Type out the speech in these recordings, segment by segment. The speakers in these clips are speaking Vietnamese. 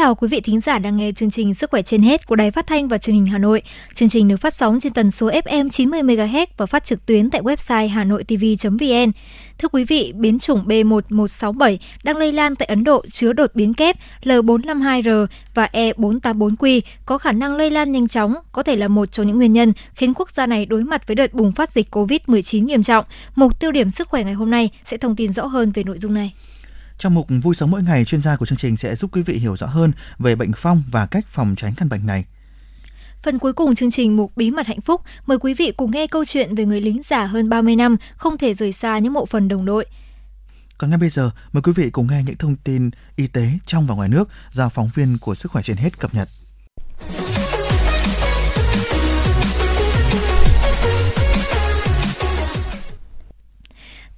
Chào quý vị thính giả đang nghe chương trình Sức khỏe trên hết của Đài Phát thanh và Truyền hình Hà Nội. Chương trình được phát sóng trên tần số FM 90 MHz và phát trực tuyến tại website hanoitv.vn. Thưa quý vị, biến chủng B1167 đang lây lan tại Ấn Độ chứa đột biến kép L452R và E484Q có khả năng lây lan nhanh chóng, có thể là một trong những nguyên nhân khiến quốc gia này đối mặt với đợt bùng phát dịch COVID-19 nghiêm trọng. Mục tiêu điểm sức khỏe ngày hôm nay sẽ thông tin rõ hơn về nội dung này. Trong mục Vui sống mỗi ngày, chuyên gia của chương trình sẽ giúp quý vị hiểu rõ hơn về bệnh phong và cách phòng tránh căn bệnh này. Phần cuối cùng chương trình mục Bí mật hạnh phúc, mời quý vị cùng nghe câu chuyện về người lính già hơn 30 năm không thể rời xa những mộ phần đồng đội. Còn ngay bây giờ, mời quý vị cùng nghe những thông tin y tế trong và ngoài nước do phóng viên của Sức khỏe trên hết cập nhật.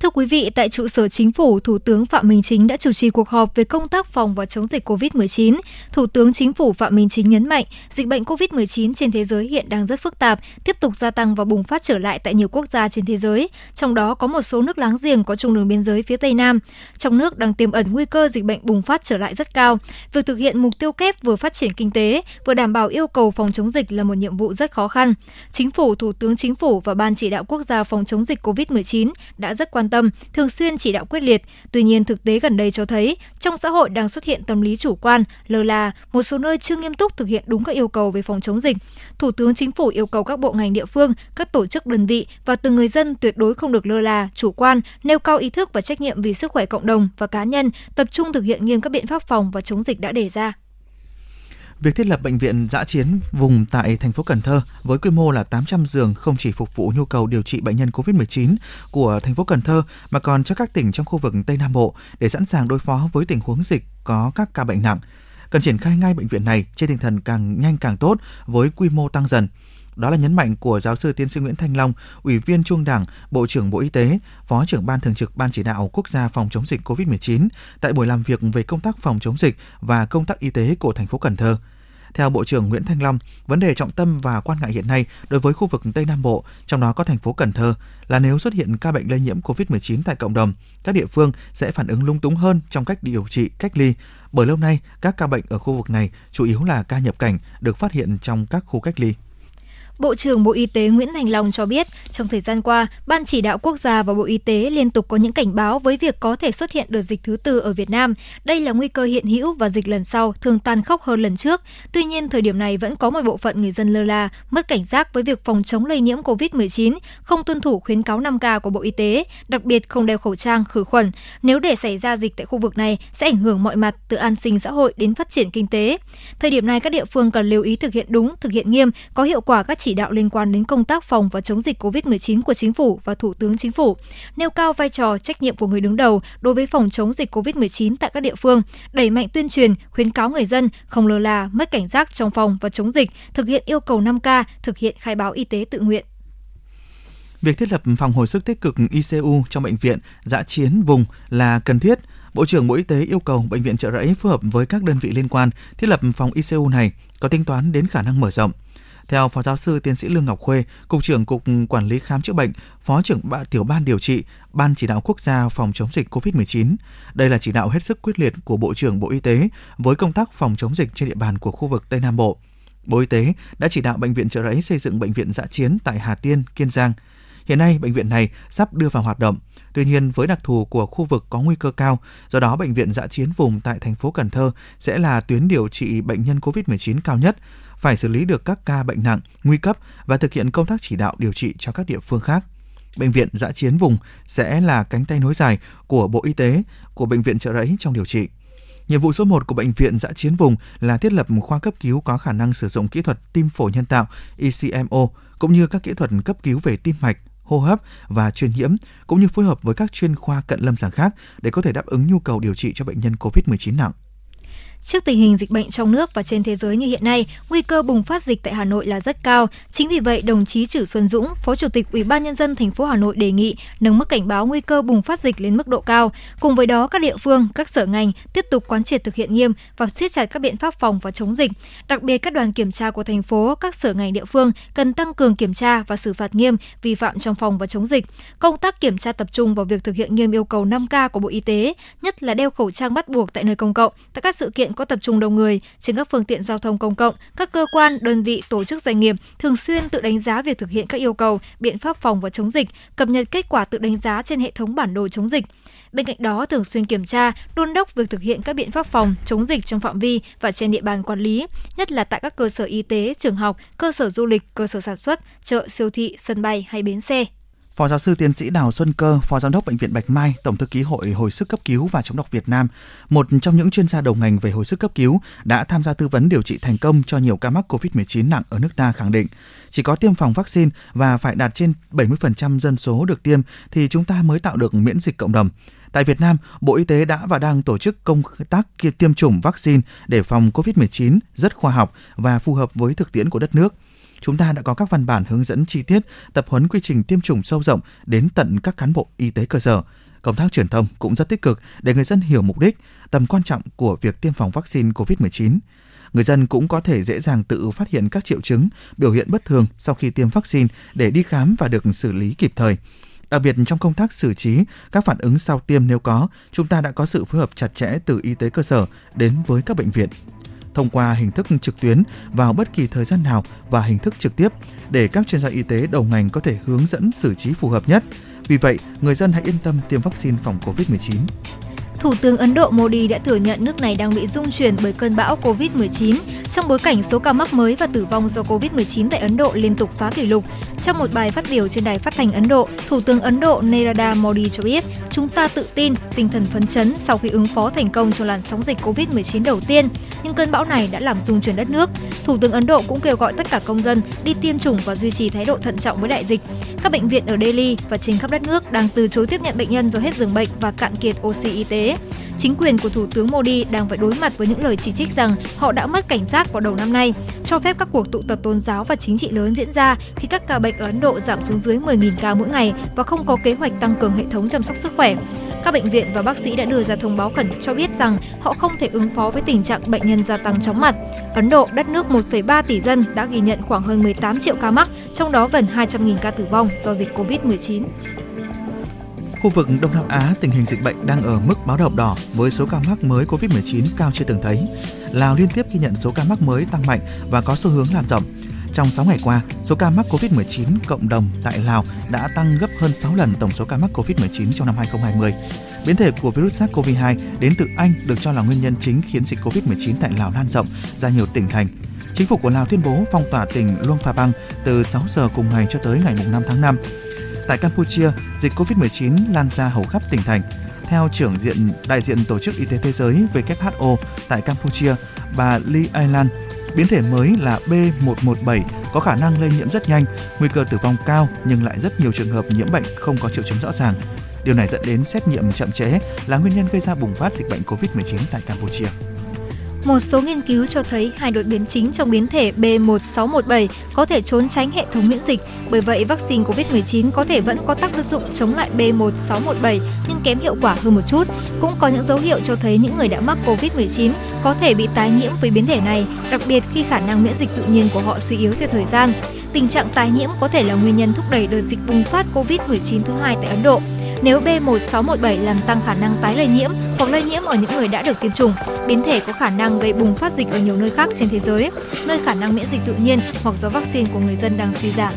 Thưa quý vị, tại trụ sở chính phủ, Thủ tướng Phạm Minh Chính đã chủ trì cuộc họp về công tác phòng và chống dịch COVID-19. Thủ tướng Chính phủ Phạm Minh Chính nhấn mạnh, dịch bệnh COVID-19 trên thế giới hiện đang rất phức tạp, tiếp tục gia tăng và bùng phát trở lại tại nhiều quốc gia trên thế giới, trong đó có một số nước láng giềng có chung đường biên giới phía Tây Nam. Trong nước đang tiềm ẩn nguy cơ dịch bệnh bùng phát trở lại rất cao. Việc thực hiện mục tiêu kép vừa phát triển kinh tế, vừa đảm bảo yêu cầu phòng chống dịch là một nhiệm vụ rất khó khăn. Chính phủ, Thủ tướng Chính phủ và Ban chỉ đạo quốc gia phòng chống dịch COVID-19 đã rất quan tâm, thường xuyên chỉ đạo quyết liệt. Tuy nhiên, thực tế gần đây cho thấy, trong xã hội đang xuất hiện tâm lý chủ quan, lơ là, một số nơi chưa nghiêm túc thực hiện đúng các yêu cầu về phòng chống dịch. Thủ tướng Chính phủ yêu cầu các bộ ngành địa phương, các tổ chức đơn vị và từng người dân tuyệt đối không được lơ là, chủ quan, nêu cao ý thức và trách nhiệm vì sức khỏe cộng đồng và cá nhân, tập trung thực hiện nghiêm các biện pháp phòng và chống dịch đã đề ra. Việc thiết lập bệnh viện giã chiến vùng tại thành phố Cần Thơ với quy mô là 800 giường không chỉ phục vụ nhu cầu điều trị bệnh nhân COVID-19 của thành phố Cần Thơ mà còn cho các tỉnh trong khu vực Tây Nam Bộ để sẵn sàng đối phó với tình huống dịch có các ca bệnh nặng. Cần triển khai ngay bệnh viện này trên tinh thần càng nhanh càng tốt với quy mô tăng dần. Đó là nhấn mạnh của giáo sư tiến sĩ Nguyễn Thanh Long, Ủy viên Trung Đảng, Bộ trưởng Bộ Y tế, Phó trưởng Ban Thường trực Ban Chỉ đạo Quốc gia phòng chống dịch COVID-19 tại buổi làm việc về công tác phòng chống dịch và công tác y tế của thành phố Cần Thơ. Theo Bộ trưởng Nguyễn Thanh Long, vấn đề trọng tâm và quan ngại hiện nay đối với khu vực Tây Nam Bộ, trong đó có thành phố Cần Thơ, là nếu xuất hiện ca bệnh lây nhiễm COVID-19 tại cộng đồng, các địa phương sẽ phản ứng lung túng hơn trong cách điều trị, cách ly, bởi lâu nay các ca bệnh ở khu vực này chủ yếu là ca nhập cảnh được phát hiện trong các khu cách ly. Bộ trưởng Bộ Y tế Nguyễn Thành Long cho biết, trong thời gian qua, Ban chỉ đạo quốc gia và Bộ Y tế liên tục có những cảnh báo với việc có thể xuất hiện đợt dịch thứ tư ở Việt Nam. Đây là nguy cơ hiện hữu và dịch lần sau thường tàn khốc hơn lần trước. Tuy nhiên, thời điểm này vẫn có một bộ phận người dân lơ là, mất cảnh giác với việc phòng chống lây nhiễm COVID-19, không tuân thủ khuyến cáo 5K của Bộ Y tế, đặc biệt không đeo khẩu trang, khử khuẩn. Nếu để xảy ra dịch tại khu vực này sẽ ảnh hưởng mọi mặt từ an sinh xã hội đến phát triển kinh tế. Thời điểm này các địa phương cần lưu ý thực hiện đúng, thực hiện nghiêm, có hiệu quả các chỉ đạo liên quan đến công tác phòng và chống dịch COVID-19 của chính phủ và Thủ tướng Chính phủ, nêu cao vai trò trách nhiệm của người đứng đầu đối với phòng chống dịch COVID-19 tại các địa phương, đẩy mạnh tuyên truyền, khuyến cáo người dân không lơ là, mất cảnh giác trong phòng và chống dịch, thực hiện yêu cầu 5K, thực hiện khai báo y tế tự nguyện. Việc thiết lập phòng hồi sức tích cực ICU trong bệnh viện giã chiến vùng là cần thiết. Bộ trưởng Bộ Y tế yêu cầu bệnh viện trợ rẫy phối hợp với các đơn vị liên quan thiết lập phòng ICU này có tính toán đến khả năng mở rộng. Theo Phó Giáo sư Tiến sĩ Lương Ngọc Khuê, Cục trưởng Cục Quản lý Khám chữa bệnh, Phó trưởng Ban Tiểu ban Điều trị, Ban Chỉ đạo Quốc gia phòng chống dịch COVID-19. Đây là chỉ đạo hết sức quyết liệt của Bộ trưởng Bộ Y tế với công tác phòng chống dịch trên địa bàn của khu vực Tây Nam Bộ. Bộ Y tế đã chỉ đạo Bệnh viện Trợ Rẫy xây dựng bệnh viện giã chiến tại Hà Tiên, Kiên Giang. Hiện nay, bệnh viện này sắp đưa vào hoạt động. Tuy nhiên, với đặc thù của khu vực có nguy cơ cao, do đó bệnh viện giã chiến vùng tại thành phố Cần Thơ sẽ là tuyến điều trị bệnh nhân COVID-19 cao nhất, phải xử lý được các ca bệnh nặng, nguy cấp và thực hiện công tác chỉ đạo điều trị cho các địa phương khác. Bệnh viện giã chiến vùng sẽ là cánh tay nối dài của Bộ Y tế, của Bệnh viện trợ rẫy trong điều trị. Nhiệm vụ số 1 của Bệnh viện giã chiến vùng là thiết lập khoa cấp cứu có khả năng sử dụng kỹ thuật tim phổi nhân tạo ECMO cũng như các kỹ thuật cấp cứu về tim mạch, hô hấp và truyền nhiễm, cũng như phối hợp với các chuyên khoa cận lâm sàng khác để có thể đáp ứng nhu cầu điều trị cho bệnh nhân COVID-19 nặng. Trước tình hình dịch bệnh trong nước và trên thế giới như hiện nay, nguy cơ bùng phát dịch tại Hà Nội là rất cao. Chính vì vậy, đồng chí Trử Xuân Dũng, Phó Chủ tịch Ủy ban nhân dân thành phố Hà Nội đề nghị nâng mức cảnh báo nguy cơ bùng phát dịch lên mức độ cao. Cùng với đó, các địa phương, các sở ngành tiếp tục quán triệt thực hiện nghiêm và siết chặt các biện pháp phòng và chống dịch. Đặc biệt các đoàn kiểm tra của thành phố, các sở ngành địa phương cần tăng cường kiểm tra và xử phạt nghiêm vi phạm trong phòng và chống dịch. Công tác kiểm tra tập trung vào việc thực hiện nghiêm yêu cầu 5K của Bộ Y tế, nhất là đeo khẩu trang bắt buộc tại nơi công cộng, tại các sự kiện kiện có tập trung đông người, trên các phương tiện giao thông công cộng, các cơ quan, đơn vị, tổ chức doanh nghiệp thường xuyên tự đánh giá việc thực hiện các yêu cầu, biện pháp phòng và chống dịch, cập nhật kết quả tự đánh giá trên hệ thống bản đồ chống dịch. Bên cạnh đó, thường xuyên kiểm tra, đôn đốc việc thực hiện các biện pháp phòng, chống dịch trong phạm vi và trên địa bàn quản lý, nhất là tại các cơ sở y tế, trường học, cơ sở du lịch, cơ sở sản xuất, chợ, siêu thị, sân bay hay bến xe. Phó giáo sư tiến sĩ Đào Xuân Cơ, Phó Giám đốc Bệnh viện Bạch Mai, Tổng thư ký Hội Hồi sức cấp cứu và chống độc Việt Nam, một trong những chuyên gia đầu ngành về hồi sức cấp cứu, đã tham gia tư vấn điều trị thành công cho nhiều ca mắc COVID-19 nặng ở nước ta khẳng định, chỉ có tiêm phòng vaccine và phải đạt trên 70% dân số được tiêm thì chúng ta mới tạo được miễn dịch cộng đồng. Tại Việt Nam, Bộ Y tế đã và đang tổ chức công tác tiêm chủng vaccine để phòng COVID-19 rất khoa học và phù hợp với thực tiễn của đất nước chúng ta đã có các văn bản hướng dẫn chi tiết, tập huấn quy trình tiêm chủng sâu rộng đến tận các cán bộ y tế cơ sở. Công tác truyền thông cũng rất tích cực để người dân hiểu mục đích, tầm quan trọng của việc tiêm phòng vaccine COVID-19. Người dân cũng có thể dễ dàng tự phát hiện các triệu chứng, biểu hiện bất thường sau khi tiêm vaccine để đi khám và được xử lý kịp thời. Đặc biệt trong công tác xử trí, các phản ứng sau tiêm nếu có, chúng ta đã có sự phối hợp chặt chẽ từ y tế cơ sở đến với các bệnh viện thông qua hình thức trực tuyến vào bất kỳ thời gian nào và hình thức trực tiếp để các chuyên gia y tế đầu ngành có thể hướng dẫn xử trí phù hợp nhất. Vì vậy, người dân hãy yên tâm tiêm vaccine phòng COVID-19. Thủ tướng Ấn Độ Modi đã thừa nhận nước này đang bị rung chuyển bởi cơn bão COVID-19 trong bối cảnh số ca mắc mới và tử vong do COVID-19 tại Ấn Độ liên tục phá kỷ lục. Trong một bài phát biểu trên đài phát thanh Ấn Độ, Thủ tướng Ấn Độ Narendra Modi cho biết, chúng ta tự tin, tinh thần phấn chấn sau khi ứng phó thành công cho làn sóng dịch COVID-19 đầu tiên, nhưng cơn bão này đã làm rung chuyển đất nước. Thủ tướng Ấn Độ cũng kêu gọi tất cả công dân đi tiêm chủng và duy trì thái độ thận trọng với đại dịch. Các bệnh viện ở Delhi và trên khắp đất nước đang từ chối tiếp nhận bệnh nhân do hết giường bệnh và cạn kiệt oxy y tế. Chính quyền của Thủ tướng Modi đang phải đối mặt với những lời chỉ trích rằng họ đã mất cảnh giác vào đầu năm nay, cho phép các cuộc tụ tập tôn giáo và chính trị lớn diễn ra khi các ca bệnh ở Ấn Độ giảm xuống dưới 10.000 ca mỗi ngày và không có kế hoạch tăng cường hệ thống chăm sóc sức khỏe. Các bệnh viện và bác sĩ đã đưa ra thông báo khẩn cho biết rằng họ không thể ứng phó với tình trạng bệnh nhân gia tăng chóng mặt. Ấn Độ, đất nước 1,3 tỷ dân, đã ghi nhận khoảng hơn 18 triệu ca mắc, trong đó gần 200.000 ca tử vong do dịch COVID-19. Khu vực Đông Nam Á, tình hình dịch bệnh đang ở mức báo động đỏ với số ca mắc mới COVID-19 cao chưa từng thấy. Lào liên tiếp ghi nhận số ca mắc mới tăng mạnh và có xu hướng lan rộng. Trong 6 ngày qua, số ca mắc COVID-19 cộng đồng tại Lào đã tăng gấp hơn 6 lần tổng số ca mắc COVID-19 trong năm 2020. Biến thể của virus SARS-CoV-2 đến từ Anh được cho là nguyên nhân chính khiến dịch COVID-19 tại Lào lan rộng ra nhiều tỉnh thành. Chính phủ của Lào tuyên bố phong tỏa tỉnh Luang Prabang từ 6 giờ cùng ngày cho tới ngày 5 tháng 5. Tại Campuchia, dịch COVID-19 lan ra hầu khắp tỉnh thành. Theo trưởng diện đại diện Tổ chức Y tế Thế giới WHO tại Campuchia, bà Lee Ailan, biến thể mới là B117 có khả năng lây nhiễm rất nhanh, nguy cơ tử vong cao nhưng lại rất nhiều trường hợp nhiễm bệnh không có triệu chứng rõ ràng. Điều này dẫn đến xét nghiệm chậm trễ là nguyên nhân gây ra bùng phát dịch bệnh COVID-19 tại Campuchia. Một số nghiên cứu cho thấy hai đột biến chính trong biến thể B1617 có thể trốn tránh hệ thống miễn dịch, bởi vậy vaccine COVID-19 có thể vẫn có tác dụng chống lại B1617 nhưng kém hiệu quả hơn một chút. Cũng có những dấu hiệu cho thấy những người đã mắc COVID-19 có thể bị tái nhiễm với biến thể này, đặc biệt khi khả năng miễn dịch tự nhiên của họ suy yếu theo thời gian. Tình trạng tái nhiễm có thể là nguyên nhân thúc đẩy đợt dịch bùng phát COVID-19 thứ hai tại Ấn Độ. Nếu B1617 làm tăng khả năng tái lây nhiễm hoặc lây nhiễm ở những người đã được tiêm chủng, biến thể có khả năng gây bùng phát dịch ở nhiều nơi khác trên thế giới, nơi khả năng miễn dịch tự nhiên hoặc do vaccine của người dân đang suy giảm.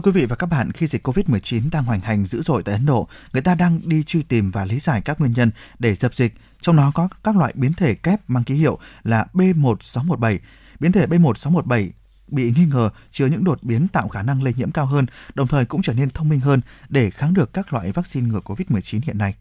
Thưa quý vị và các bạn, khi dịch COVID-19 đang hoành hành dữ dội tại Ấn Độ, người ta đang đi truy tìm và lý giải các nguyên nhân để dập dịch, trong đó có các loại biến thể kép mang ký hiệu là B1617. Biến thể B1617 bị nghi ngờ chứa những đột biến tạo khả năng lây nhiễm cao hơn, đồng thời cũng trở nên thông minh hơn để kháng được các loại vaccine ngừa COVID-19 hiện nay.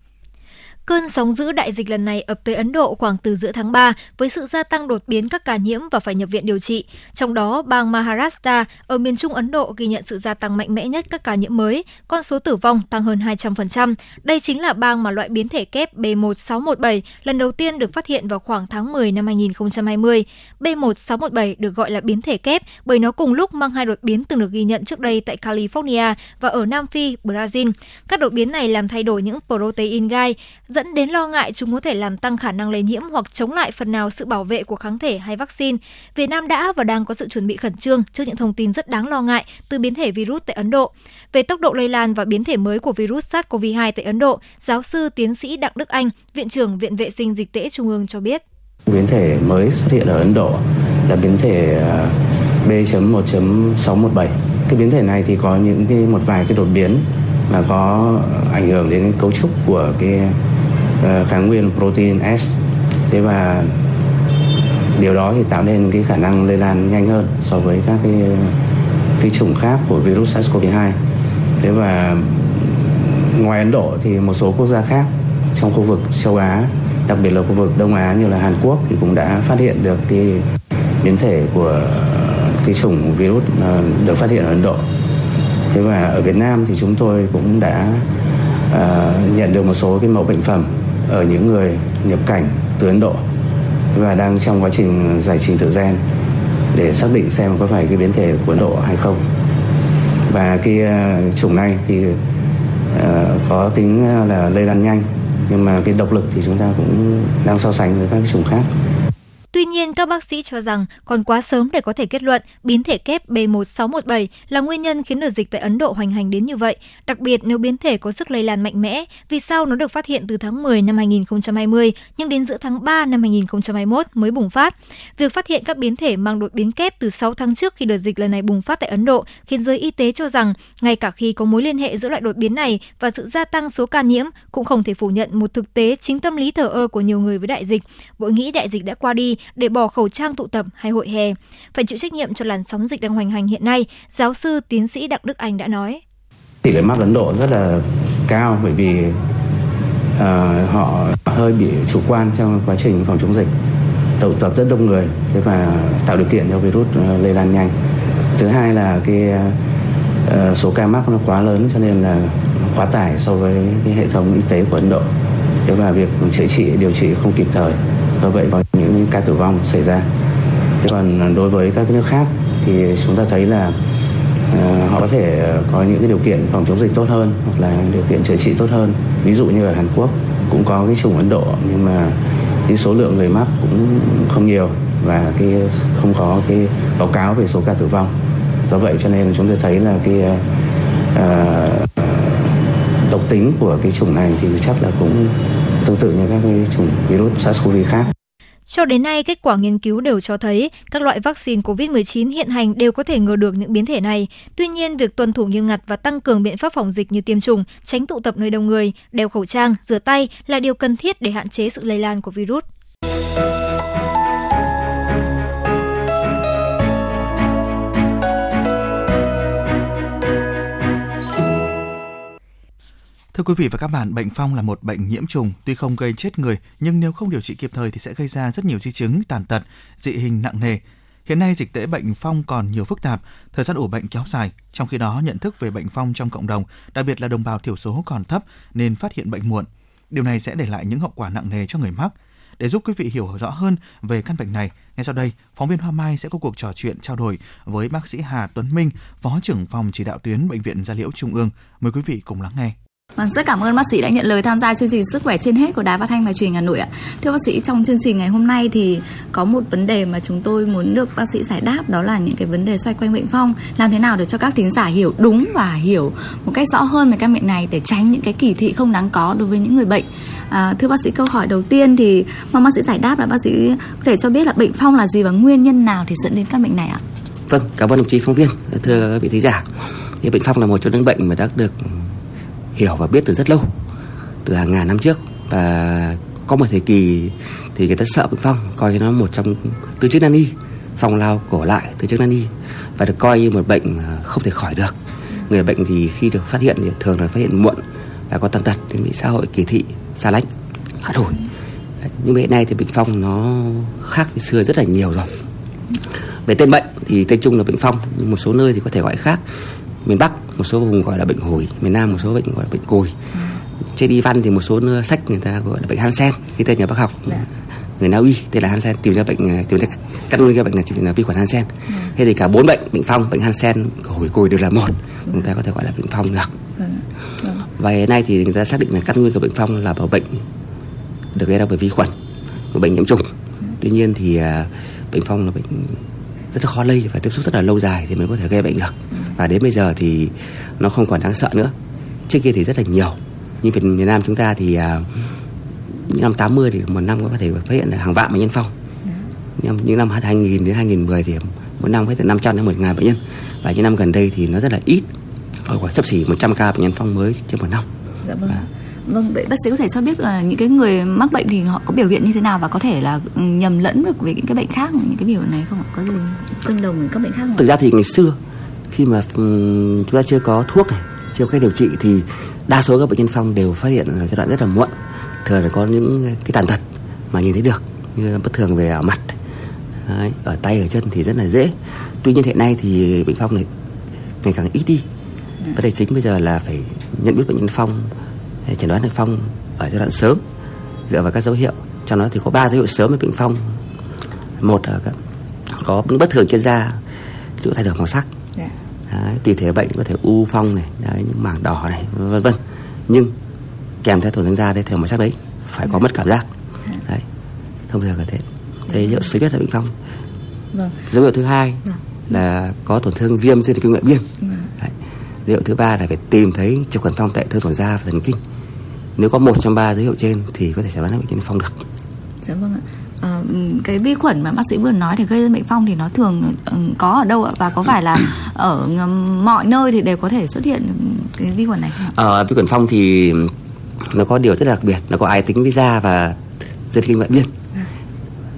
Cơn sóng dữ đại dịch lần này ập tới Ấn Độ khoảng từ giữa tháng 3 với sự gia tăng đột biến các ca nhiễm và phải nhập viện điều trị. Trong đó, bang Maharashtra ở miền trung Ấn Độ ghi nhận sự gia tăng mạnh mẽ nhất các ca nhiễm mới, con số tử vong tăng hơn 200%. Đây chính là bang mà loại biến thể kép B1617 lần đầu tiên được phát hiện vào khoảng tháng 10 năm 2020. B1617 được gọi là biến thể kép bởi nó cùng lúc mang hai đột biến từng được ghi nhận trước đây tại California và ở Nam Phi, Brazil. Các đột biến này làm thay đổi những protein gai, dẫn đến lo ngại chúng có thể làm tăng khả năng lây nhiễm hoặc chống lại phần nào sự bảo vệ của kháng thể hay vaccine. Việt Nam đã và đang có sự chuẩn bị khẩn trương trước những thông tin rất đáng lo ngại từ biến thể virus tại Ấn Độ. Về tốc độ lây lan và biến thể mới của virus SARS-CoV-2 tại Ấn Độ, giáo sư tiến sĩ Đặng Đức Anh, Viện trưởng Viện Vệ sinh Dịch tễ Trung ương cho biết. Biến thể mới xuất hiện ở Ấn Độ là biến thể à, B.1.617. Cái biến thể này thì có những cái một vài cái đột biến mà có ảnh hưởng đến cấu trúc của cái Ờ, kháng nguyên protein S. Thế và điều đó thì tạo nên cái khả năng lây lan nhanh hơn so với các cái cái chủng khác của virus SARS-CoV-2. Thế và ngoài Ấn Độ thì một số quốc gia khác trong khu vực châu Á, đặc biệt là khu vực Đông Á như là Hàn Quốc thì cũng đã phát hiện được cái biến thể của cái chủng virus ờ, được phát hiện ở Ấn Độ. Thế và ở Việt Nam thì chúng tôi cũng đã uh, nhận được một số cái mẫu bệnh phẩm ở những người nhập cảnh từ Ấn Độ và đang trong quá trình giải trình tự gen để xác định xem có phải cái biến thể của Ấn Độ hay không. Và cái ờ, chủng này thì ờ, có tính ờ, là lây lan nhanh, nhưng mà cái độc lực thì chúng ta cũng đang so sánh với các chủng khác. Nhiên, các bác sĩ cho rằng còn quá sớm để có thể kết luận biến thể kép B1617 là nguyên nhân khiến đợt dịch tại Ấn Độ hoành hành đến như vậy, đặc biệt nếu biến thể có sức lây lan mạnh mẽ, vì sao nó được phát hiện từ tháng 10 năm 2020 nhưng đến giữa tháng 3 năm 2021 mới bùng phát. Việc phát hiện các biến thể mang đột biến kép từ 6 tháng trước khi đợt dịch lần này bùng phát tại Ấn Độ khiến giới y tế cho rằng ngay cả khi có mối liên hệ giữa loại đột biến này và sự gia tăng số ca nhiễm cũng không thể phủ nhận một thực tế chính tâm lý thờ ơ của nhiều người với đại dịch. Vội nghĩ đại dịch đã qua đi để bỏ khẩu trang tụ tập hay hội hè. Phải chịu trách nhiệm cho làn sóng dịch đang hoành hành hiện nay, giáo sư tiến sĩ Đặng Đức Anh đã nói. Tỷ lệ mắc Ấn Độ rất là cao bởi vì uh, họ hơi bị chủ quan trong quá trình phòng chống dịch tụ tập rất đông người và tạo điều kiện cho virus à, lây lan nhanh thứ hai là cái uh, số ca mắc nó quá lớn cho nên là quá tải so với cái hệ thống y tế của Ấn Độ thế và việc chữa trị điều trị không kịp thời do vậy có những ca tử vong xảy ra. Thế còn đối với các nước khác thì chúng ta thấy là uh, họ có thể có những cái điều kiện phòng chống dịch tốt hơn hoặc là điều kiện chữa trị tốt hơn. Ví dụ như ở Hàn Quốc cũng có cái chủng Ấn Độ nhưng mà cái số lượng người mắc cũng không nhiều và cái không có cái báo cáo về số ca tử vong. Do vậy cho nên chúng tôi thấy là cái uh, độc tính của cái chủng này thì chắc là cũng tương tự như các cái chủng virus SARS-CoV khác. Cho đến nay, kết quả nghiên cứu đều cho thấy các loại vaccine COVID-19 hiện hành đều có thể ngừa được những biến thể này. Tuy nhiên, việc tuân thủ nghiêm ngặt và tăng cường biện pháp phòng dịch như tiêm chủng, tránh tụ tập nơi đông người, đeo khẩu trang, rửa tay là điều cần thiết để hạn chế sự lây lan của virus. Thưa quý vị và các bạn, bệnh phong là một bệnh nhiễm trùng, tuy không gây chết người nhưng nếu không điều trị kịp thời thì sẽ gây ra rất nhiều di chứng tàn tật, dị hình nặng nề. Hiện nay dịch tễ bệnh phong còn nhiều phức tạp, thời gian ủ bệnh kéo dài, trong khi đó nhận thức về bệnh phong trong cộng đồng, đặc biệt là đồng bào thiểu số còn thấp nên phát hiện bệnh muộn. Điều này sẽ để lại những hậu quả nặng nề cho người mắc. Để giúp quý vị hiểu rõ hơn về căn bệnh này, ngay sau đây, phóng viên Hoa Mai sẽ có cuộc trò chuyện trao đổi với bác sĩ Hà Tuấn Minh, Phó trưởng phòng chỉ đạo tuyến Bệnh viện Gia Liễu Trung ương. Mời quý vị cùng lắng nghe. Vâng, rất cảm ơn bác sĩ đã nhận lời tham gia chương trình Sức khỏe trên hết của Đài Phát thanh và Truyền hình Hà Nội ạ. Thưa bác sĩ, trong chương trình ngày hôm nay thì có một vấn đề mà chúng tôi muốn được bác sĩ giải đáp đó là những cái vấn đề xoay quanh bệnh phong, làm thế nào để cho các thính giả hiểu đúng và hiểu một cách rõ hơn về căn bệnh này để tránh những cái kỳ thị không đáng có đối với những người bệnh. À, thưa bác sĩ, câu hỏi đầu tiên thì mong bác sĩ giải đáp là bác sĩ có thể cho biết là bệnh phong là gì và nguyên nhân nào thì dẫn đến căn bệnh này ạ? Vâng, cảm ơn đồng chí phóng viên. Thưa vị thính giả, thì bệnh phong là một trong những bệnh mà đã được hiểu và biết từ rất lâu, từ hàng ngàn năm trước. Và có một thời kỳ thì người ta sợ bệnh phong, coi nó một trong tứ chức nan y, phong lao cổ lại tứ chức nan y, và được coi như một bệnh không thể khỏi được. Người bệnh thì khi được phát hiện thì thường là phát hiện muộn và có tàn tật, nên bị xã hội kỳ thị, xa lánh hạ đổi nhưng mà hiện nay thì bệnh phong nó khác với xưa rất là nhiều rồi. Về tên bệnh thì tên chung là bệnh phong, nhưng một số nơi thì có thể gọi khác miền Bắc một số vùng gọi là bệnh hồi miền Nam một số bệnh gọi là bệnh cùi ừ. trên y văn thì một số sách người ta gọi là bệnh Hansen cái tên nhà bác học dạ. người Na Uy tên là Hansen tìm ra bệnh tìm ra căn nguyên gây bệnh này chỉ là vi khuẩn Hansen ừ. thế thì cả bốn bệnh bệnh phong bệnh Hansen hồi cùi đều là một ừ. người ta có thể gọi là bệnh phong được ừ. và hiện nay thì người ta xác định là căn nguyên của bệnh phong là một bệnh được gây ra bởi vi khuẩn một bệnh nhiễm trùng tuy nhiên thì à, bệnh phong là bệnh rất là khó lây và tiếp xúc rất là lâu dài thì mới có thể gây bệnh được và đến bây giờ thì nó không còn đáng sợ nữa. Trước kia thì rất là nhiều. Nhưng Việt Nam chúng ta thì à, những năm 80 thì một năm có thể phát hiện là hàng vạn bệnh nhân phong. Nhưng những năm 2000 đến 2010 thì mỗi năm phát hiện 500 đến 1 ngàn bệnh nhân. Và những năm gần đây thì nó rất là ít. Khoảng sắp xỉ 100 ca bệnh nhân phong mới trên một năm. Dạ vâng. Vâng, vậy bác sĩ có thể cho biết là những cái người mắc bệnh thì họ có biểu hiện như thế nào và có thể là nhầm lẫn được với những cái bệnh khác những cái biểu hiện này không Có gì tương đồng với các bệnh khác không? Thực ra thì ngày xưa khi mà chúng ta chưa có thuốc này, chưa có cách điều trị thì đa số các bệnh nhân phong đều phát hiện ở giai đoạn rất là muộn. Thường là có những cái tàn tật mà nhìn thấy được như bất thường về ở mặt, Đấy, ở tay ở chân thì rất là dễ. Tuy nhiên hiện nay thì bệnh phong này ngày càng ít đi. Vấn đề chính bây giờ là phải nhận biết bệnh nhân phong chẩn đoán được phong ở giai đoạn sớm dựa vào các dấu hiệu trong đó thì có ba dấu hiệu sớm về bệnh phong một là có những bất thường trên da dụ thay đổi màu sắc. Đấy, tùy thể bệnh có thể u phong này đấy, những mảng đỏ này vân vân nhưng kèm theo tổn thương da đây theo màu sắc đấy phải có mất cảm giác đấy thông thường là thế dấu hiệu sớm nhất là bệnh phong vâng. dấu hiệu thứ hai vâng. là có tổn thương viêm dây kinh nguyện biên vâng. đấy. dấu hiệu thứ ba là phải tìm thấy trực khuẩn phong tại thương tổn da và thần kinh nếu có một trong ba dấu hiệu trên thì có thể chẩn đoán bệnh nhân phong được dạ vâng ạ À, cái vi khuẩn mà bác sĩ vừa nói để gây ra bệnh phong thì nó thường ừ, có ở đâu ạ? Và có phải là ở mọi nơi thì đều có thể xuất hiện cái vi khuẩn này không? Ờ, vi khuẩn phong thì nó có điều rất là đặc biệt. Nó có ái tính với da và dây kinh ngoại biên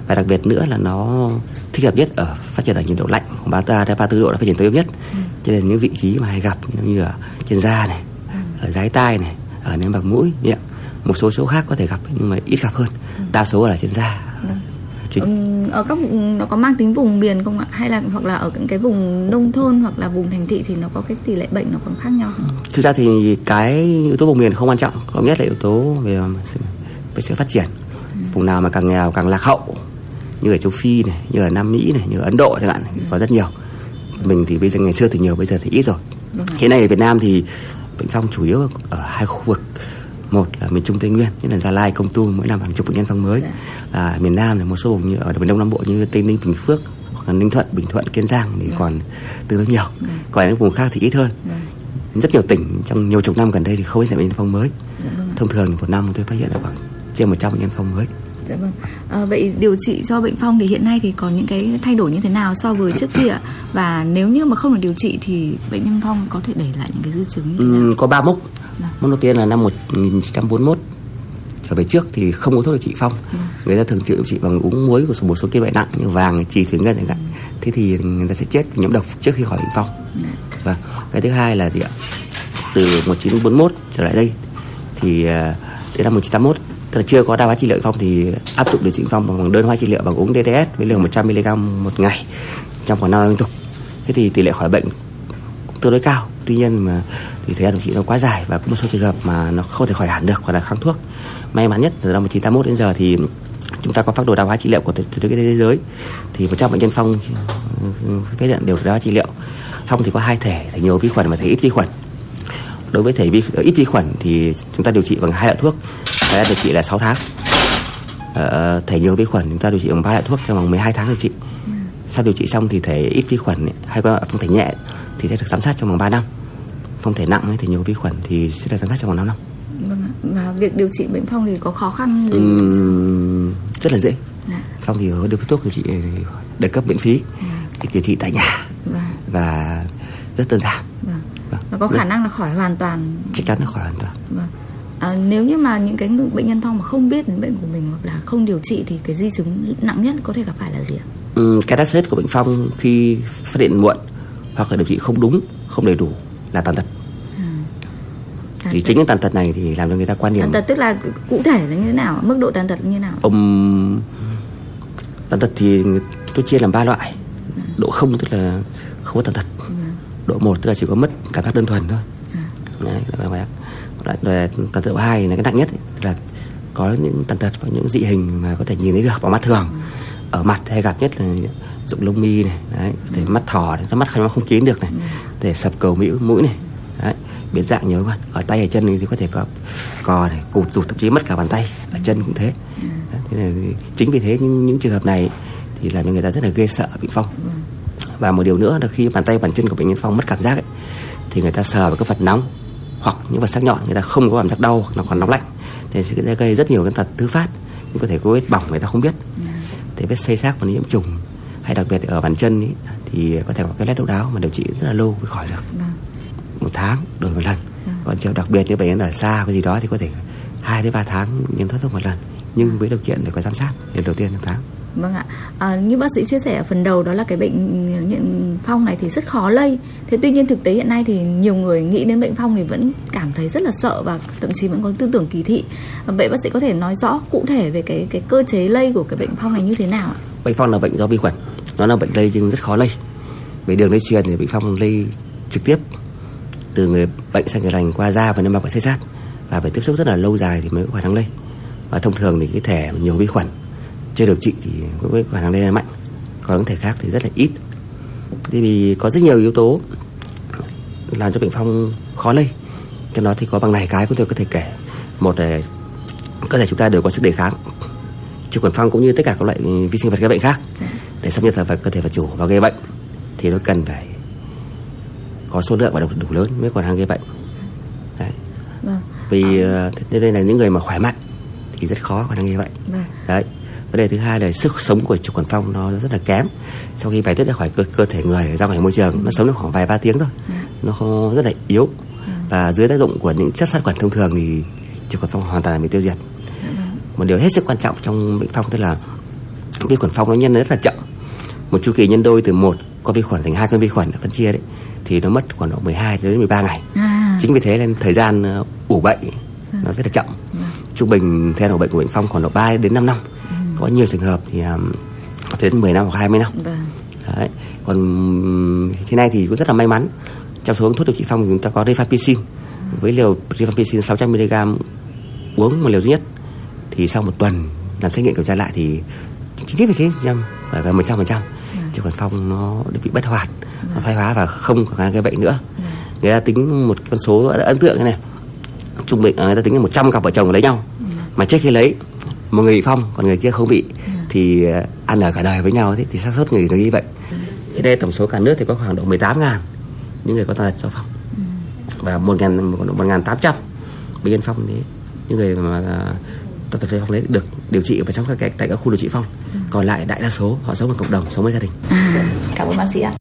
và đặc biệt nữa là nó thích hợp nhất ở phát triển ở nhiệt độ lạnh. Khoảng ba ba đến ba tư độ là phát triển tối nhất. Ừ. cho nên những vị trí mà hay gặp như ở trên da này ừ. ở dái tai này ở niêm mạc mũi miệng một số chỗ khác có thể gặp nhưng mà ít gặp hơn. Đa số là trên da ừ, ở các nó có mang tính vùng miền không ạ hay là hoặc là ở những cái vùng nông thôn hoặc là vùng thành thị thì nó có cái tỷ lệ bệnh nó còn khác nhau không? thực ra thì cái yếu tố vùng miền không quan trọng có nhất là yếu tố về về sự phát triển ừ. vùng nào mà càng nghèo càng lạc hậu như ở châu phi này như ở nam mỹ này như ở ấn độ chẳng hạn có rất nhiều mình thì bây giờ ngày xưa thì nhiều bây giờ thì ít rồi vâng. hiện nay ở việt nam thì bệnh phong chủ yếu ở hai khu vực một là miền trung tây nguyên như là gia lai công tum mỗi năm hàng chục bệnh nhân phong mới dạ. và miền nam là một số vùng như ở miền đông nam bộ như tây ninh bình phước hoặc là ninh thuận bình thuận kiên giang thì dạ. còn tương đối nhiều dạ. còn những vùng khác thì ít hơn rất nhiều tỉnh trong nhiều chục năm gần đây thì không phát bệnh nhân phong mới vâng thông thường một năm tôi phát hiện là khoảng trên 100 bệnh nhân phong mới Dạ vâng. À, vậy điều trị cho bệnh phong thì hiện nay thì có những cái thay đổi như thế nào so với trước kia và nếu như mà không được điều trị thì bệnh nhân phong có thể để lại những cái dư chứng như thế nào? Ừ, có ba mốc. Vâng. Mốc đầu tiên là năm 1941 trở về trước thì không có thuốc điều trị phong. Vâng. Người ta thường điều trị bằng uống muối của một số kim loại nặng như vàng, trì, thủy ngân chẳng hạn. Ừ. Thế thì người ta sẽ chết nhiễm độc trước khi khỏi bệnh phong. Ừ. Và cái thứ hai là gì ạ? Từ 1941 trở lại đây thì à, đến năm 1981 tức là chưa có đa hóa trị liệu phong thì áp dụng điều trị phong bằng đơn hóa trị liệu bằng uống DDS với liều 100 mg một ngày trong khoảng 5 năm liên tục thế thì tỷ lệ khỏi bệnh cũng tương đối cao tuy nhiên mà thì thời gian điều trị nó quá dài và có một số trường hợp mà nó không thể khỏi hẳn được hoặc là kháng thuốc. May mắn nhất từ năm 1981 đến giờ thì chúng ta có phác đồ đa hóa trị liệu của thế, thế giới. Thì 100 bệnh nhân phong ừ, phát hiện đều đa hóa trị liệu. Phong thì có hai thể thể nhiều vi khuẩn và thể ít vi khuẩn. Đối với thể vi, ờ, ít vi khuẩn thì chúng ta điều trị bằng hai loại thuốc. Thời gian điều trị là 6 tháng. Ờ, ờ, thể nhiều vi khuẩn chúng ta điều trị bằng ba loại thuốc trong vòng 12 tháng điều trị sau điều trị xong thì thể ít vi khuẩn hay có phong thể nhẹ thì sẽ được giám sát trong vòng 3 năm phong thể nặng thì nhiều vi khuẩn thì sẽ được giám sát trong vòng 5 năm vâng và việc điều trị bệnh phong thì có khó khăn gì uhm, rất là dễ à. phong thì có được thuốc điều trị để cấp miễn phí à. điều trị tại nhà vâng. và rất đơn giản vâng. Vâng. và có khả năng là khỏi hoàn toàn chắc chắn là khỏi hoàn toàn vâng à, nếu như mà những cái bệnh nhân phong mà không biết đến bệnh của mình hoặc là không điều trị thì cái di chứng nặng nhất có thể gặp phải là gì ạ? Ừ, cái đắt hết của bệnh phong khi phát hiện muộn hoặc là điều trị không đúng không đầy đủ là tàn tật. À, thì tật. chính những tàn tật này thì làm cho người ta quan niệm tàn tật tức là cụ thể là như thế nào? Mức độ tàn tật như thế nào? Ông tàn tật thì tôi chia làm ba loại. Độ không tức là không có tàn tật. À. độ một tức là chỉ có mất cảm giác đơn thuần thôi. À. Đấy, là về tàn tật độ hai là cái nặng nhất là có những tàn tật và những dị hình mà có thể nhìn thấy được bằng mắt thường ở mặt hay gặp nhất là dụng lông mi này đấy có thể mắt thỏ này, mắt không không kín được này để sập cầu mũi mũi này đấy biến dạng nhiều hơn. Ở tay ở chân thì có thể có cò này cụt rụt thậm chí mất cả bàn tay ở chân cũng thế. Thế là chính vì thế những những trường hợp này thì làm cho người ta rất là ghê sợ bệnh phong. Và một điều nữa là khi bàn tay bàn chân của bệnh nhân phong mất cảm giác ấy, thì người ta sờ vào cái vật nóng hoặc những vật sắc nhọn người ta không có cảm giác đau hoặc là còn nóng lạnh. Thì sẽ gây rất nhiều cái tật thứ phát nhưng có thể có vết bỏng người ta không biết thì vết xây xác và nhiễm trùng hay đặc biệt ở bàn chân ý, thì có thể có cái lét độc đáo mà điều trị rất là lâu mới khỏi được. Một tháng đổi một lần. Còn trường đặc biệt như bệnh nhân ở xa cái gì đó thì có thể hai đến ba tháng nhân thoát thuốc một lần nhưng với điều kiện phải có giám sát điều đầu tiên là tháng Vâng ạ. À, như bác sĩ chia sẻ ở phần đầu đó là cái bệnh nhận phong này thì rất khó lây. Thế tuy nhiên thực tế hiện nay thì nhiều người nghĩ đến bệnh phong thì vẫn cảm thấy rất là sợ và thậm chí vẫn có tư tưởng kỳ thị. Vậy bác sĩ có thể nói rõ cụ thể về cái cái cơ chế lây của cái bệnh phong này như thế nào ạ? Bệnh phong là bệnh do vi khuẩn. Nó là bệnh lây nhưng rất khó lây. Về đường lây truyền thì bệnh phong lây trực tiếp từ người bệnh sang người lành qua da và niêm mạc và xây sát và phải tiếp xúc rất là lâu dài thì mới có khả năng lây. Và thông thường thì cái thể nhiều vi khuẩn chưa điều trị thì có khả năng lây lan mạnh. Còn những thể khác thì rất là ít. Thì vì có rất nhiều yếu tố làm cho bệnh phong khó lây. Trong đó thì có bằng này cái chúng tôi có thể kể. Một là cơ thể chúng ta đều có sức đề kháng. Trực khuẩn phong cũng như tất cả các loại vi sinh vật gây bệnh khác. Để xâm nhập vào cơ thể vật chủ và gây bệnh thì nó cần phải có số lượng và đủ, đủ lớn mới còn năng gây bệnh. Đấy. Vâng. vì à. đây là những người mà khỏe mạnh thì rất khó khả năng gây bệnh. Vâng. đấy vấn đề thứ hai là sức sống của chuột khuẩn phong nó rất là kém. Sau khi bài tiết ra khỏi cơ, cơ thể người ra khỏi môi trường nó sống được khoảng vài ba tiếng thôi. Ừ. nó không rất là yếu. Ừ. và dưới tác dụng của những chất sát khuẩn thông thường thì chuột khuẩn phong hoàn toàn bị tiêu diệt. Dạ. Một điều hết sức quan trọng trong bệnh phong tức là vi khuẩn phong nó nhân rất là chậm. Một chu kỳ nhân đôi từ một con vi khuẩn thành hai con vi khuẩn phân chia đấy thì nó mất khoảng độ 12 đến 13 ngày. À. chính vì thế nên thời gian ờ, ủ bệnh nó rất là chậm. Ừ. trung bình theo bệnh của bệnh phong khoảng độ 3 đến 5 năm có nhiều trường hợp thì um, đến 10 năm hoặc 20 năm. Vâng. Đấy. còn thế này thì cũng rất là may mắn trong số thuốc điều trị phong thì chúng ta có rifampicin. Với liều rifampicin 600 mg uống một liều duy nhất thì sau một tuần làm xét nghiệm kiểm tra lại thì 99,9% và gần 100% trăm chứ còn phong nó bị bất hoạt nó thoái hóa và không có khả năng gây bệnh nữa. Người ta tính một con số ấn tượng thế này trung bình người ta tính là 100 cặp vợ chồng lấy nhau. Mà trước khi lấy một người bị phong còn người kia không bị ừ. thì ờ, ăn ở cả đời với nhau thế thì xác suất người như vậy ừ. thế đây tổng số cả nước thì có khoảng độ 18 ngàn những người có tật do phong ừ. và một ngàn một ngàn tám trăm bệnh nhân phong đấy những người mà tật tật phong đấy được điều trị ở trong các tại các khu điều trị phong còn lại đại đa số họ sống ở cộng đồng sống với gia đình à, cảm ơn bác sĩ ạ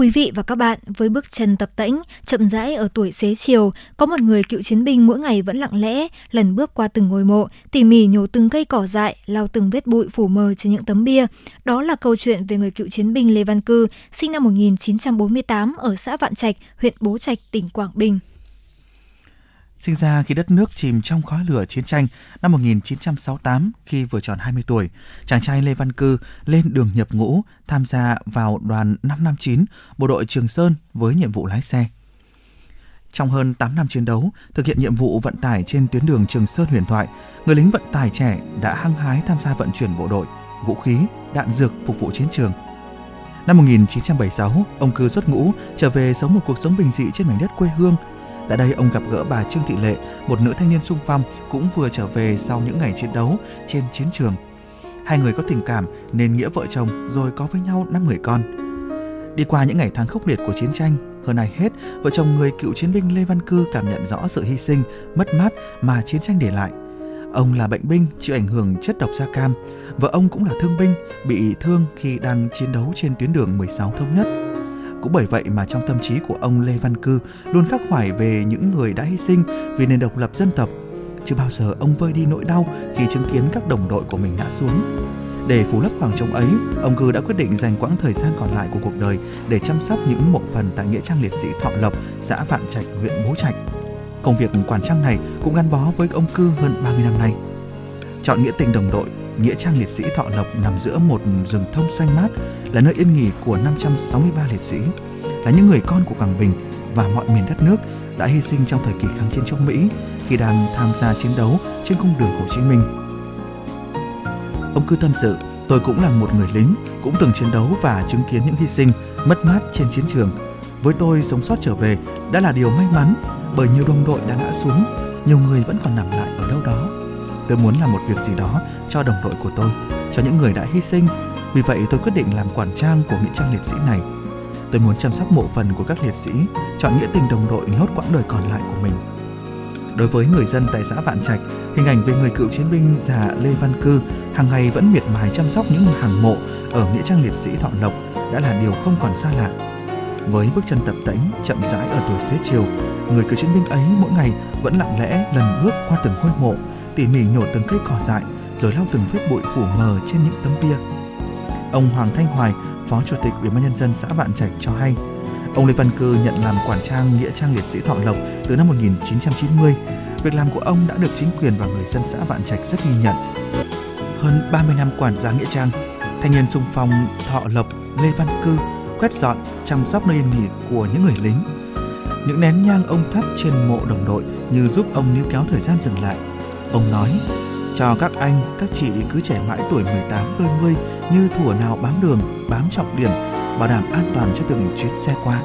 quý vị và các bạn, với bước chân tập tễnh, chậm rãi ở tuổi xế chiều, có một người cựu chiến binh mỗi ngày vẫn lặng lẽ, lần bước qua từng ngôi mộ, tỉ mỉ nhổ từng cây cỏ dại, lau từng vết bụi phủ mờ trên những tấm bia. Đó là câu chuyện về người cựu chiến binh Lê Văn Cư, sinh năm 1948 ở xã Vạn Trạch, huyện Bố Trạch, tỉnh Quảng Bình sinh ra khi đất nước chìm trong khói lửa chiến tranh năm 1968 khi vừa tròn 20 tuổi. Chàng trai Lê Văn Cư lên đường nhập ngũ tham gia vào đoàn 559 bộ đội Trường Sơn với nhiệm vụ lái xe. Trong hơn 8 năm chiến đấu, thực hiện nhiệm vụ vận tải trên tuyến đường Trường Sơn huyền thoại, người lính vận tải trẻ đã hăng hái tham gia vận chuyển bộ đội, vũ khí, đạn dược phục vụ chiến trường. Năm 1976, ông Cư xuất ngũ trở về sống một cuộc sống bình dị trên mảnh đất quê hương Tại đây ông gặp gỡ bà Trương Thị Lệ, một nữ thanh niên sung phong cũng vừa trở về sau những ngày chiến đấu trên chiến trường. Hai người có tình cảm nên nghĩa vợ chồng rồi có với nhau năm người con. Đi qua những ngày tháng khốc liệt của chiến tranh, hơn ai hết, vợ chồng người cựu chiến binh Lê Văn Cư cảm nhận rõ sự hy sinh, mất mát mà chiến tranh để lại. Ông là bệnh binh chịu ảnh hưởng chất độc da cam, vợ ông cũng là thương binh, bị thương khi đang chiến đấu trên tuyến đường 16 thống nhất. Cũng bởi vậy mà trong tâm trí của ông Lê Văn Cư luôn khắc khoải về những người đã hy sinh vì nền độc lập dân tộc. Chưa bao giờ ông vơi đi nỗi đau khi chứng kiến các đồng đội của mình ngã xuống. Để phủ lấp khoảng trống ấy, ông Cư đã quyết định dành quãng thời gian còn lại của cuộc đời để chăm sóc những mộ phần tại nghĩa trang liệt sĩ Thọ Lộc, xã Vạn Trạch, huyện Bố Trạch. Công việc quản trang này cũng gắn bó với ông Cư hơn 30 năm nay. Chọn nghĩa tình đồng đội, nghĩa trang liệt sĩ Thọ Lộc nằm giữa một rừng thông xanh mát, là nơi yên nghỉ của 563 liệt sĩ, là những người con của Quảng Bình và mọi miền đất nước đã hy sinh trong thời kỳ kháng chiến chống Mỹ khi đang tham gia chiến đấu trên cung đường Hồ Chí Minh. Ông cứ tâm sự, tôi cũng là một người lính, cũng từng chiến đấu và chứng kiến những hy sinh, mất mát trên chiến trường. Với tôi, sống sót trở về đã là điều may mắn bởi nhiều đồng đội đã ngã xuống, nhiều người vẫn còn nằm lại ở đâu đó. Tôi muốn làm một việc gì đó cho đồng đội của tôi, cho những người đã hy sinh. Vì vậy tôi quyết định làm quản trang của nghĩa trang liệt sĩ này. Tôi muốn chăm sóc mộ phần của các liệt sĩ, chọn nghĩa tình đồng đội nốt quãng đời còn lại của mình. Đối với người dân tại xã Vạn Trạch, hình ảnh về người cựu chiến binh già Lê Văn Cư hàng ngày vẫn miệt mài chăm sóc những hàng mộ ở nghĩa trang liệt sĩ Thọ Lộc đã là điều không còn xa lạ. Với bước chân tập tễnh, chậm rãi ở tuổi xế chiều, người cựu chiến binh ấy mỗi ngày vẫn lặng lẽ lần bước qua từng ngôi mộ, tỉ mỉ nhổ từng cây cỏ dại, rồi lau từng vết bụi phủ mờ trên những tấm bia. Ông Hoàng Thanh Hoài, Phó Chủ tịch Ủy ban nhân dân xã Vạn Trạch cho hay, ông Lê Văn Cư nhận làm quản trang nghĩa trang liệt sĩ Thọ Lộc từ năm 1990. Việc làm của ông đã được chính quyền và người dân xã Vạn Trạch rất ghi nhận. Hơn 30 năm quản gia nghĩa trang, thanh niên sung phong Thọ Lộc Lê Văn Cư quét dọn, chăm sóc nơi yên nghỉ của những người lính. Những nén nhang ông thắp trên mộ đồng đội như giúp ông níu kéo thời gian dừng lại. Ông nói, cho các anh, các chị cứ trẻ mãi tuổi 18, đôi mươi" như thủa nào bám đường, bám trọng điểm, bảo đảm an toàn cho từng chuyến xe qua.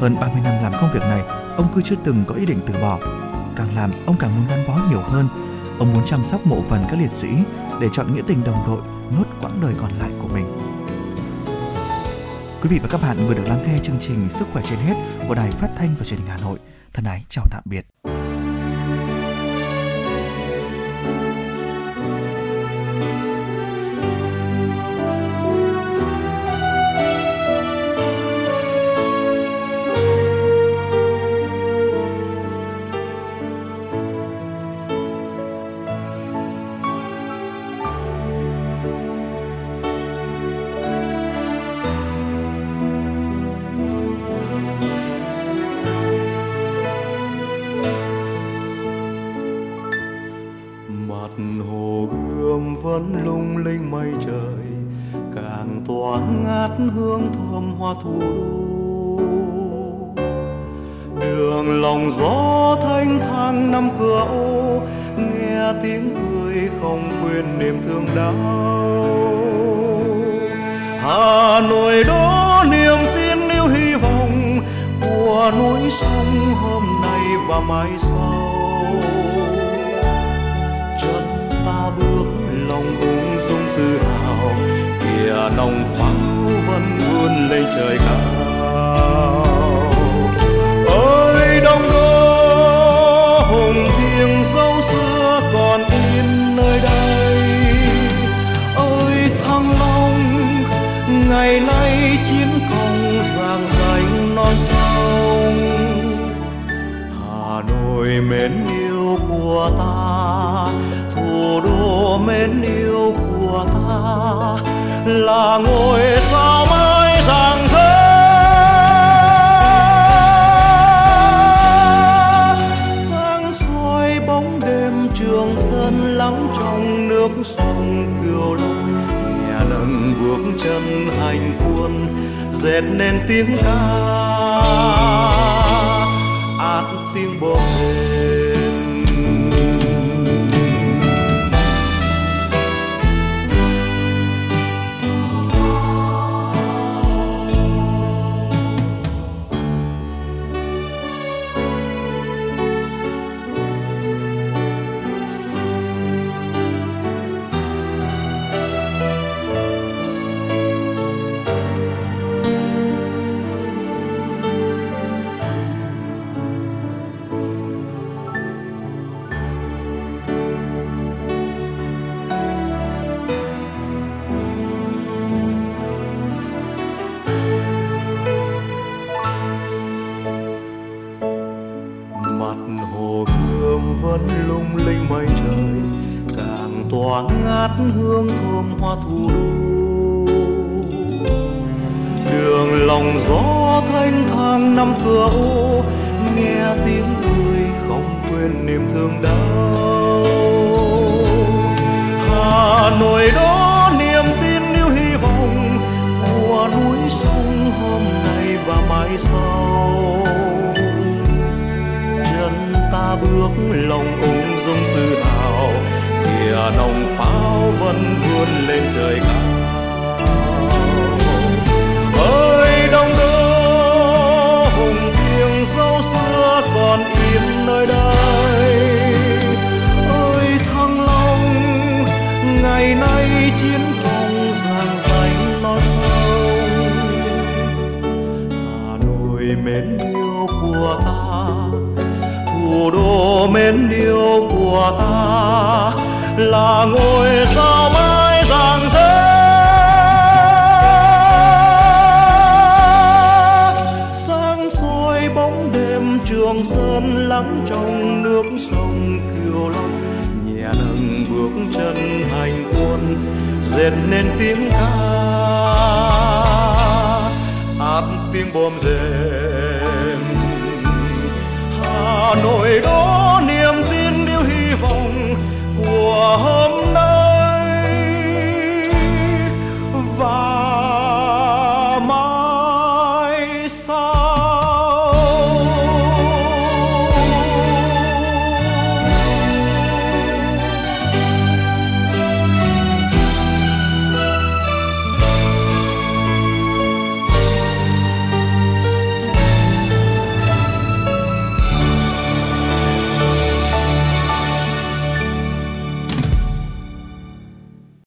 Hơn 30 năm làm công việc này, ông cứ chưa từng có ý định từ bỏ. Càng làm, ông càng muốn gắn bó nhiều hơn. Ông muốn chăm sóc mộ phần các liệt sĩ để chọn nghĩa tình đồng đội nốt quãng đời còn lại của mình. Quý vị và các bạn vừa được lắng nghe chương trình Sức khỏe trên hết của Đài Phát thanh và Truyền hình Hà Nội. Thân ái chào tạm biệt. Hà nội đó niềm tin yêu hy vọng của núi sông hôm nay và mai sau. Chân ta bước lòng ung dung tự hào, kìa nồng pháo vẫn vươn lên trời cao. Ơi đông đô mến yêu của ta, thủ đô mến yêu của ta, là ngôi sao mới rạng rỡ. Sáng soi bóng đêm trường sơn lắng trong nước sông kiều long. Nhà nâng bước chân hành quân, dệt nên tiếng ca. Át te. dòng gió thanh thang năm cửa ô, nghe tiếng người không quên niềm thương đau. Hà nội đó niềm tin yêu hy vọng qua núi sông hôm nay và mai sau. Chân ta bước lòng ung dung tự hào, kìa nồng pháo vẫn vươn lên trời cao. Đông đô, hùng thiêng dấu xưa còn in nơi đây. Ơi thăng long, ngày nay chiến công giang danh non sông hà nội mến yêu của ta, thủ đô mến yêu của ta. Là ngôi sao mãi